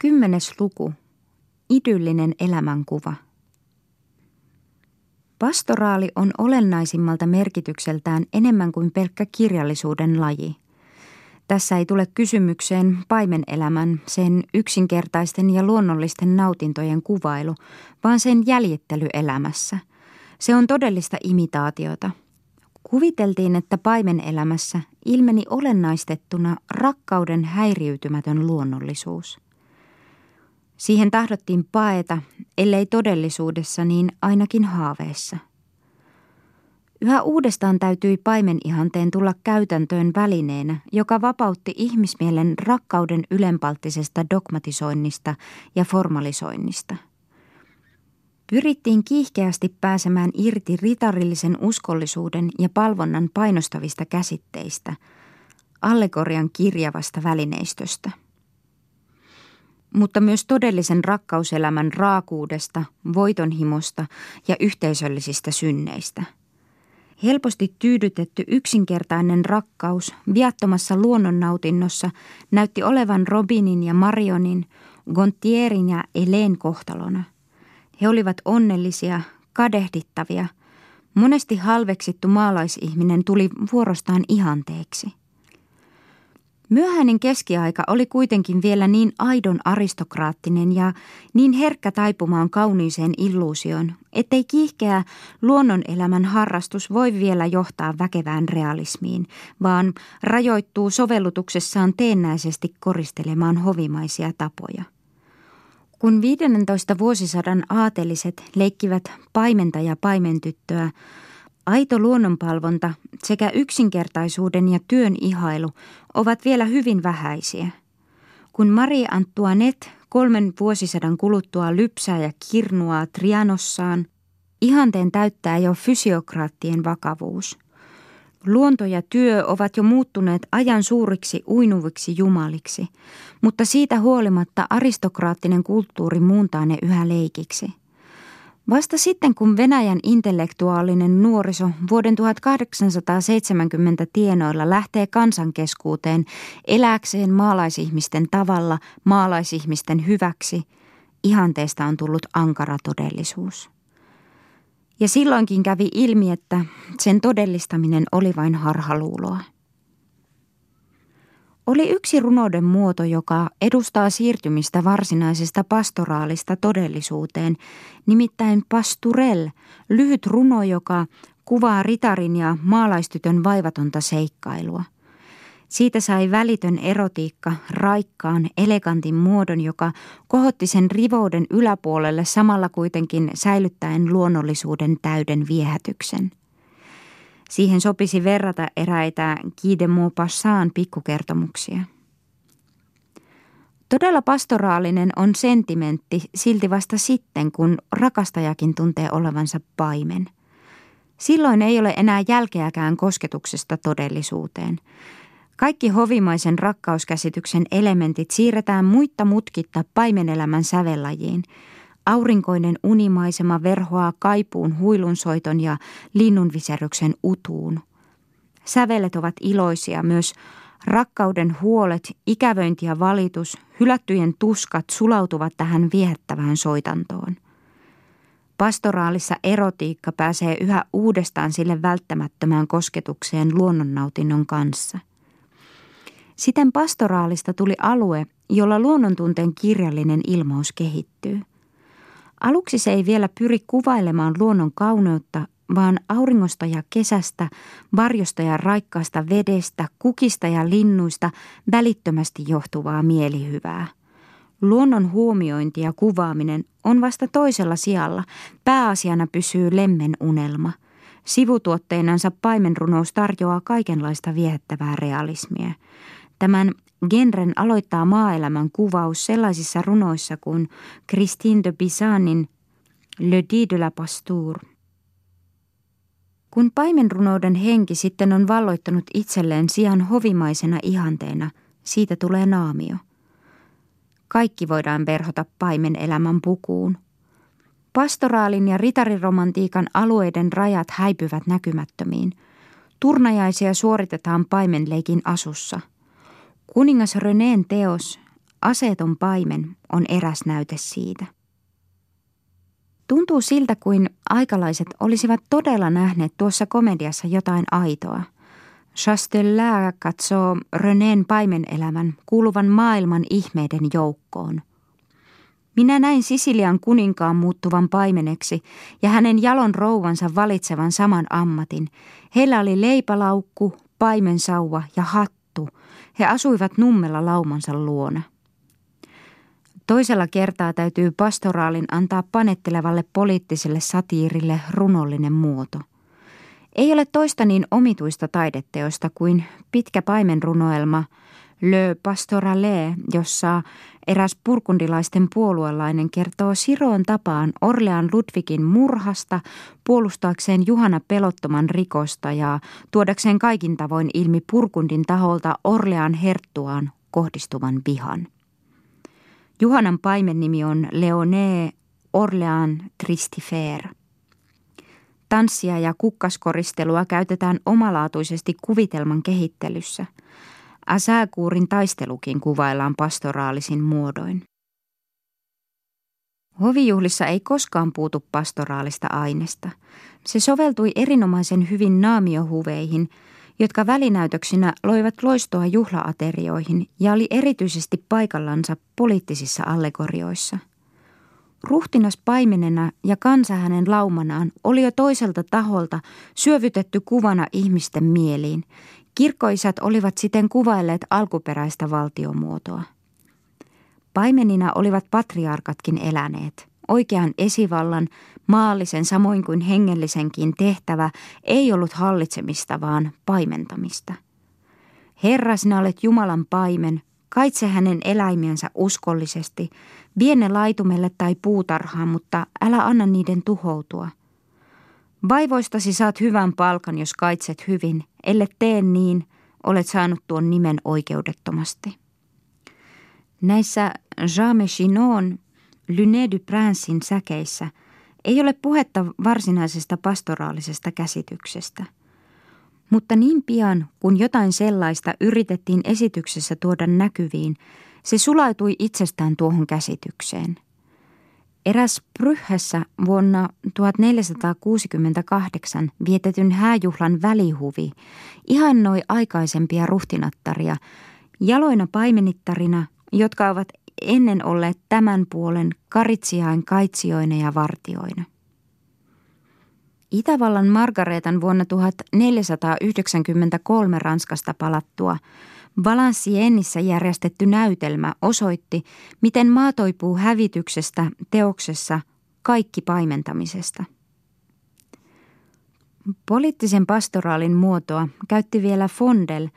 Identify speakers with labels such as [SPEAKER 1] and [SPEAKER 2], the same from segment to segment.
[SPEAKER 1] Kymmenes luku. Idyllinen elämänkuva. Pastoraali on olennaisimmalta merkitykseltään enemmän kuin pelkkä kirjallisuuden laji. Tässä ei tule kysymykseen paimenelämän, sen yksinkertaisten ja luonnollisten nautintojen kuvailu, vaan sen jäljittely elämässä. Se on todellista imitaatiota. Kuviteltiin, että paimenelämässä ilmeni olennaistettuna rakkauden häiriytymätön luonnollisuus – Siihen tahdottiin paeta, ellei todellisuudessa, niin ainakin haaveissa. Yhä uudestaan täytyi paimenihanteen tulla käytäntöön välineenä, joka vapautti ihmismielen rakkauden ylenpalttisesta dogmatisoinnista ja formalisoinnista. Pyrittiin kiihkeästi pääsemään irti ritarillisen uskollisuuden ja palvonnan painostavista käsitteistä, allegorian kirjavasta välineistöstä – mutta myös todellisen rakkauselämän raakuudesta, voitonhimosta ja yhteisöllisistä synneistä. Helposti tyydytetty yksinkertainen rakkaus viattomassa luonnonnautinnossa näytti olevan Robinin ja Marionin, Gontierin ja Eleen kohtalona. He olivat onnellisia, kadehdittavia. Monesti halveksittu maalaisihminen tuli vuorostaan ihanteeksi. Myöhäinen keskiaika oli kuitenkin vielä niin aidon aristokraattinen ja niin herkkä taipumaan kauniiseen illuusioon, ettei kiihkeä luonnonelämän harrastus voi vielä johtaa väkevään realismiin, vaan rajoittuu sovellutuksessaan teennäisesti koristelemaan hovimaisia tapoja. Kun 15 vuosisadan aateliset leikkivät paimenta ja paimentyttöä, Aito luonnonpalvonta sekä yksinkertaisuuden ja työn ihailu ovat vielä hyvin vähäisiä. Kun Marie Antoinette kolmen vuosisadan kuluttua lypsää ja kirnuaa Trianossaan, ihanteen täyttää jo fysiokraattien vakavuus. Luonto ja työ ovat jo muuttuneet ajan suuriksi uinuviksi jumaliksi, mutta siitä huolimatta aristokraattinen kulttuuri muuntaa ne yhä leikiksi – Vasta sitten, kun Venäjän intellektuaalinen nuoriso vuoden 1870 tienoilla lähtee kansankeskuuteen eläkseen maalaisihmisten tavalla maalaisihmisten hyväksi, ihanteesta on tullut ankara todellisuus. Ja silloinkin kävi ilmi, että sen todellistaminen oli vain harhaluuloa. Oli yksi runouden muoto, joka edustaa siirtymistä varsinaisesta pastoraalista todellisuuteen, nimittäin pasturel, lyhyt runo, joka kuvaa ritarin ja maalaistytön vaivatonta seikkailua. Siitä sai välitön erotiikka raikkaan, elegantin muodon, joka kohotti sen rivouden yläpuolelle samalla kuitenkin säilyttäen luonnollisuuden täyden viehätyksen – Siihen sopisi verrata eräitä Guy de pikkukertomuksia. Todella pastoraalinen on sentimentti silti vasta sitten, kun rakastajakin tuntee olevansa paimen. Silloin ei ole enää jälkeäkään kosketuksesta todellisuuteen. Kaikki hovimaisen rakkauskäsityksen elementit siirretään muitta mutkitta paimenelämän sävellajiin – Aurinkoinen unimaisema verhoaa kaipuun huilunsoiton ja linnunviseryksen utuun. Sävelet ovat iloisia myös Rakkauden huolet, ikävöinti ja valitus, hylättyjen tuskat sulautuvat tähän viehättävään soitantoon. Pastoraalissa erotiikka pääsee yhä uudestaan sille välttämättömään kosketukseen luonnonnautinnon kanssa. Siten pastoraalista tuli alue, jolla luonnontunteen kirjallinen ilmaus kehittyy – Aluksi se ei vielä pyri kuvailemaan luonnon kauneutta, vaan auringosta ja kesästä, varjosta ja raikkaasta vedestä, kukista ja linnuista välittömästi johtuvaa mielihyvää. Luonnon huomiointi ja kuvaaminen on vasta toisella sijalla. Pääasiana pysyy lemmen unelma. Sivutuotteinansa paimenrunous tarjoaa kaikenlaista viehättävää realismia. Tämän genren aloittaa maaelämän kuvaus sellaisissa runoissa kuin Christine de Bisanin Le Dit de la Pastour. Kun paimenrunouden henki sitten on valloittanut itselleen sijaan hovimaisena ihanteena, siitä tulee naamio. Kaikki voidaan verhota paimen elämän pukuun. Pastoraalin ja ritariromantiikan alueiden rajat häipyvät näkymättömiin. Turnajaisia suoritetaan paimenleikin asussa – Kuningas Reneen teos aseeton paimen on eräs näyte siitä. Tuntuu siltä, kuin aikalaiset olisivat todella nähneet tuossa komediassa jotain aitoa. Chastelard katsoo Renén paimenelämän kuuluvan maailman ihmeiden joukkoon. Minä näin Sisilian kuninkaan muuttuvan paimeneksi ja hänen jalon rouvansa valitsevan saman ammatin. Heillä oli leipälaukku, paimensauva ja hattu. He asuivat nummella laumansa luona. Toisella kertaa täytyy pastoraalin antaa panettelevalle poliittiselle satiirille runollinen muoto. Ei ole toista niin omituista taideteosta kuin pitkä paimenrunoelma Le Pastorale, jossa eräs purkundilaisten puoluelainen kertoo Siroon tapaan Orlean Ludvigin murhasta puolustaakseen Juhana pelottoman rikosta ja tuodakseen kaikin tavoin ilmi purkundin taholta Orlean herttuaan kohdistuvan vihan. Juhanan paimen nimi on Leoné Orlean Tristifer. Tanssia ja kukkaskoristelua käytetään omalaatuisesti kuvitelman kehittelyssä. Asääkuurin taistelukin kuvaillaan pastoraalisin muodoin. Hovijuhlissa ei koskaan puutu pastoraalista aineesta. Se soveltui erinomaisen hyvin naamiohuveihin – jotka välinäytöksinä loivat loistoa juhlaaterioihin ja oli erityisesti paikallansa poliittisissa allegorioissa. Ruhtinas paimenena ja kansa hänen laumanaan oli jo toiselta taholta syövytetty kuvana ihmisten mieliin. Kirkkoisat olivat siten kuvailleet alkuperäistä valtiomuotoa. Paimenina olivat patriarkatkin eläneet. Oikean esivallan, maallisen samoin kuin hengellisenkin tehtävä ei ollut hallitsemista, vaan paimentamista. Herra, sinä olet Jumalan paimen, kaitse hänen eläimiensä uskollisesti, vie ne laitumelle tai puutarhaan, mutta älä anna niiden tuhoutua. Vaivoistasi saat hyvän palkan, jos kaitset hyvin, ellei tee niin, olet saanut tuon nimen oikeudettomasti. Näissä Jean Chinon Lyné du Princein säkeissä ei ole puhetta varsinaisesta pastoraalisesta käsityksestä. Mutta niin pian, kun jotain sellaista yritettiin esityksessä tuoda näkyviin, se sulaitui itsestään tuohon käsitykseen. Eräs Pryhässä vuonna 1468 vietetyn hääjuhlan välihuvi ihannoi aikaisempia ruhtinattaria jaloina paimenittarina, jotka ovat ennen olleet tämän puolen karitsiain kaitsioina ja vartioina. Itävallan Margaretan vuonna 1493 Ranskasta palattua Valenciennissä järjestetty näytelmä osoitti, miten maa toipuu hävityksestä teoksessa kaikki paimentamisesta. Poliittisen pastoraalin muotoa käytti vielä Fondel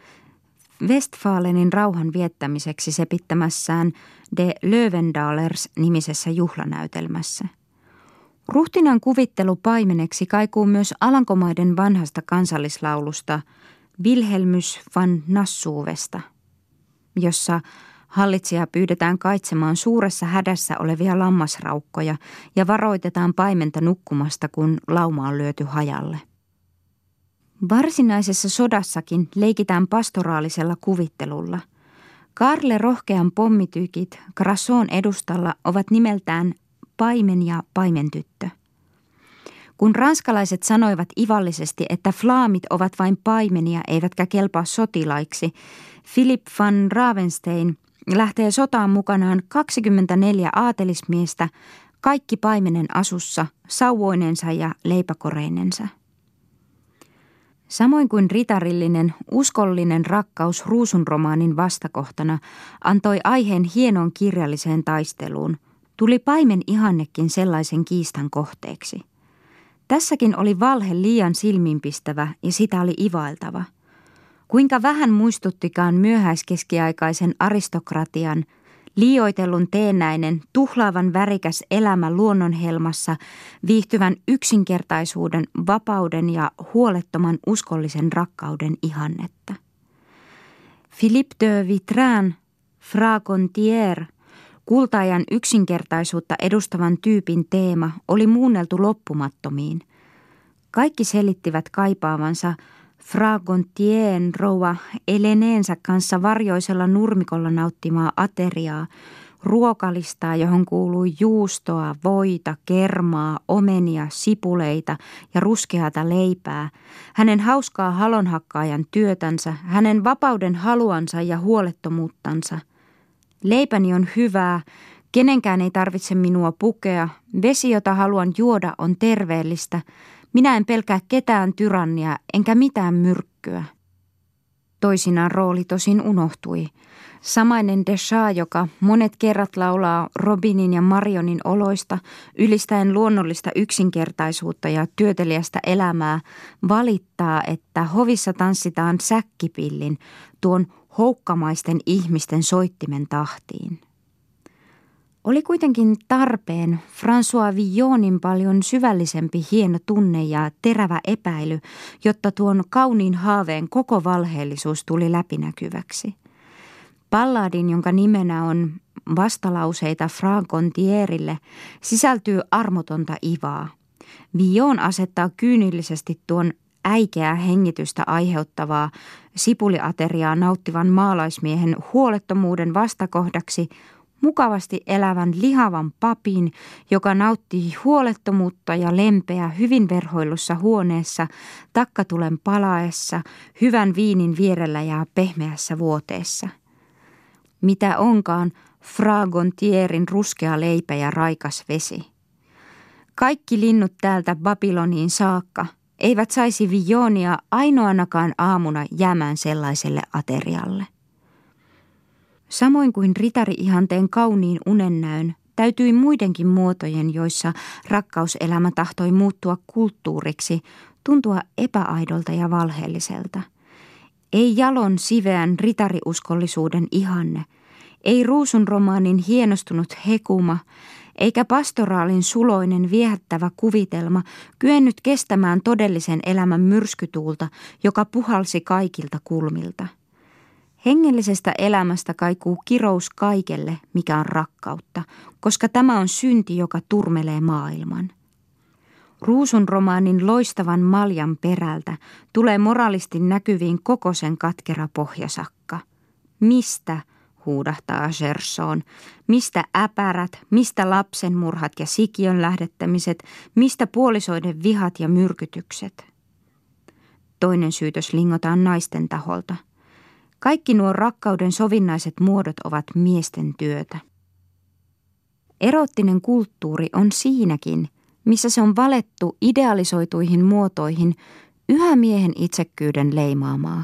[SPEAKER 1] Westfalenin rauhan viettämiseksi sepittämässään De Lövendalers nimisessä juhlanäytelmässä. Ruhtinan kuvittelu paimeneksi kaikuu myös Alankomaiden vanhasta kansallislaulusta Wilhelmus van Nassuvesta, jossa hallitsija pyydetään kaitsemaan suuressa hädässä olevia lammasraukkoja ja varoitetaan paimenta nukkumasta, kun lauma on lyöty hajalle. Varsinaisessa sodassakin leikitään pastoraalisella kuvittelulla. Karle rohkean pommitykit Krasson edustalla ovat nimeltään paimen ja paimentyttö. Kun ranskalaiset sanoivat ivallisesti, että flaamit ovat vain paimenia eivätkä kelpaa sotilaiksi, Philip van Ravenstein lähtee sotaan mukanaan 24 aatelismiestä, kaikki paimenen asussa, sauvoinensa ja leipäkoreinensa. Samoin kuin ritarillinen, uskollinen rakkaus ruusunromaanin vastakohtana antoi aiheen hienoon kirjalliseen taisteluun, tuli paimen ihannekin sellaisen kiistan kohteeksi. Tässäkin oli valhe liian silminpistävä ja sitä oli ivailtava. Kuinka vähän muistuttikaan myöhäiskeskiaikaisen aristokratian – liioitellun teenäinen, tuhlaavan värikäs elämä luonnonhelmassa, viihtyvän yksinkertaisuuden, vapauden ja huolettoman uskollisen rakkauden ihannetta. Philippe de Vitran, Fra Contier, kultaajan yksinkertaisuutta edustavan tyypin teema oli muunneltu loppumattomiin. Kaikki selittivät kaipaavansa Fra Gontien rouva Eleneensä kanssa varjoisella nurmikolla nauttimaa ateriaa, ruokalistaa, johon kuului juustoa, voita, kermaa, omenia, sipuleita ja ruskeata leipää, hänen hauskaa halonhakkaajan työtänsä, hänen vapauden haluansa ja huolettomuuttansa. Leipäni on hyvää, kenenkään ei tarvitse minua pukea, vesi, jota haluan juoda, on terveellistä, minä en pelkää ketään tyrannia enkä mitään myrkkyä. Toisinaan rooli tosin unohtui. Samainen Desha, joka monet kerrat laulaa Robinin ja Marionin oloista, ylistäen luonnollista yksinkertaisuutta ja työtelijästä elämää, valittaa, että hovissa tanssitaan säkkipillin tuon houkkamaisten ihmisten soittimen tahtiin. Oli kuitenkin tarpeen François Villonin paljon syvällisempi hieno tunne ja terävä epäily, jotta tuon kauniin haaveen koko valheellisuus tuli läpinäkyväksi. Palladin, jonka nimenä on vastalauseita Francontierille, sisältyy armotonta ivaa. Villon asettaa kyynillisesti tuon äikeää hengitystä aiheuttavaa sipuliateriaa nauttivan maalaismiehen huolettomuuden vastakohdaksi mukavasti elävän lihavan papin, joka nauttii huolettomuutta ja lempeä hyvin verhoillussa huoneessa, takkatulen palaessa, hyvän viinin vierellä ja pehmeässä vuoteessa. Mitä onkaan Fragontierin ruskea leipä ja raikas vesi. Kaikki linnut täältä Babyloniin saakka eivät saisi vionia ainoanakaan aamuna jäämään sellaiselle aterialle. Samoin kuin ritari-ihanteen kauniin unennäön, täytyi muidenkin muotojen, joissa rakkauselämä tahtoi muuttua kulttuuriksi, tuntua epäaidolta ja valheelliselta. Ei jalon siveän ritariuskollisuuden ihanne, ei ruusun romaanin hienostunut hekuma, eikä pastoraalin suloinen viehättävä kuvitelma kyennyt kestämään todellisen elämän myrskytuulta, joka puhalsi kaikilta kulmilta – Hengellisestä elämästä kaikuu kirous kaikelle, mikä on rakkautta, koska tämä on synti, joka turmelee maailman. Ruusun romaanin loistavan maljan perältä tulee moraalisti näkyviin koko sen katkera pohjasakka. Mistä, huudahtaa Gerson, mistä äpärät, mistä lapsenmurhat ja sikiön lähdettämiset, mistä puolisoiden vihat ja myrkytykset? Toinen syytös lingotaan naisten taholta – kaikki nuo rakkauden sovinnaiset muodot ovat miesten työtä. Erottinen kulttuuri on siinäkin, missä se on valettu idealisoituihin muotoihin yhä miehen itsekkyyden leimaamaa.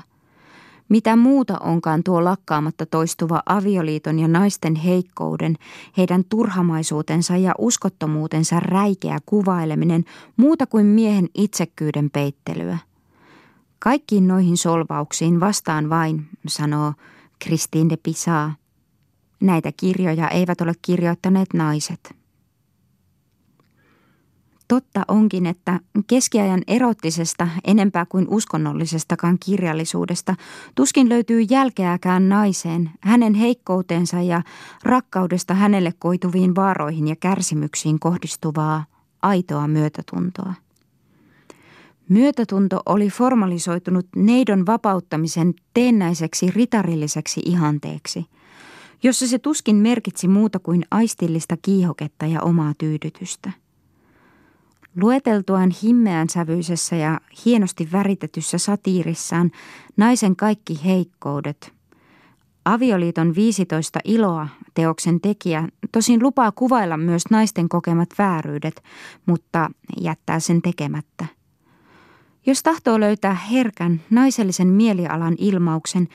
[SPEAKER 1] Mitä muuta onkaan tuo lakkaamatta toistuva avioliiton ja naisten heikkouden, heidän turhamaisuutensa ja uskottomuutensa räikeä kuvaileminen muuta kuin miehen itsekkyyden peittelyä. Kaikkiin noihin solvauksiin vastaan vain, sanoo Christine de Pisa. Näitä kirjoja eivät ole kirjoittaneet naiset. Totta onkin, että keskiajan erottisesta enempää kuin uskonnollisestakaan kirjallisuudesta tuskin löytyy jälkeäkään naiseen, hänen heikkoutensa ja rakkaudesta hänelle koituviin vaaroihin ja kärsimyksiin kohdistuvaa aitoa myötätuntoa. Myötätunto oli formalisoitunut neidon vapauttamisen teennäiseksi ritarilliseksi ihanteeksi, jossa se tuskin merkitsi muuta kuin aistillista kiihoketta ja omaa tyydytystä. Lueteltuaan himmeän sävyisessä ja hienosti väritetyssä satiirissaan naisen kaikki heikkoudet, avioliiton 15 iloa teoksen tekijä tosin lupaa kuvailla myös naisten kokemat vääryydet, mutta jättää sen tekemättä. Jos tahtoo löytää herkän naisellisen mielialan ilmauksen,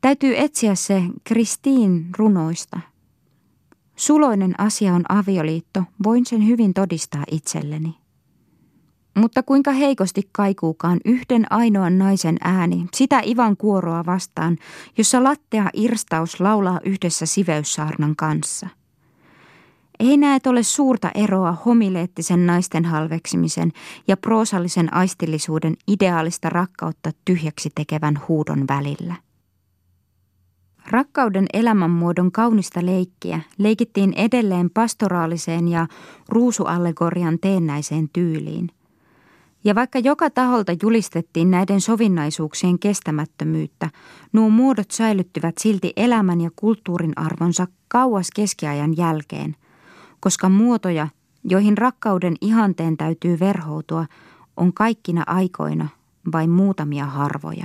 [SPEAKER 1] täytyy etsiä se Kristiin runoista. Suloinen asia on avioliitto, voin sen hyvin todistaa itselleni. Mutta kuinka heikosti kaikuukaan yhden ainoan naisen ääni, sitä Ivan kuoroa vastaan, jossa lattea irstaus laulaa yhdessä siveyssaarnan kanssa – ei näet ole suurta eroa homileettisen naisten halveksimisen ja proosallisen aistillisuuden ideaalista rakkautta tyhjäksi tekevän huudon välillä. Rakkauden elämänmuodon kaunista leikkiä leikittiin edelleen pastoraaliseen ja ruusuallegorian teennäiseen tyyliin. Ja vaikka joka taholta julistettiin näiden sovinnaisuuksien kestämättömyyttä, nuo muodot säilyttivät silti elämän ja kulttuurin arvonsa kauas keskiajan jälkeen, koska muotoja, joihin rakkauden ihanteen täytyy verhoutua, on kaikkina aikoina vain muutamia harvoja.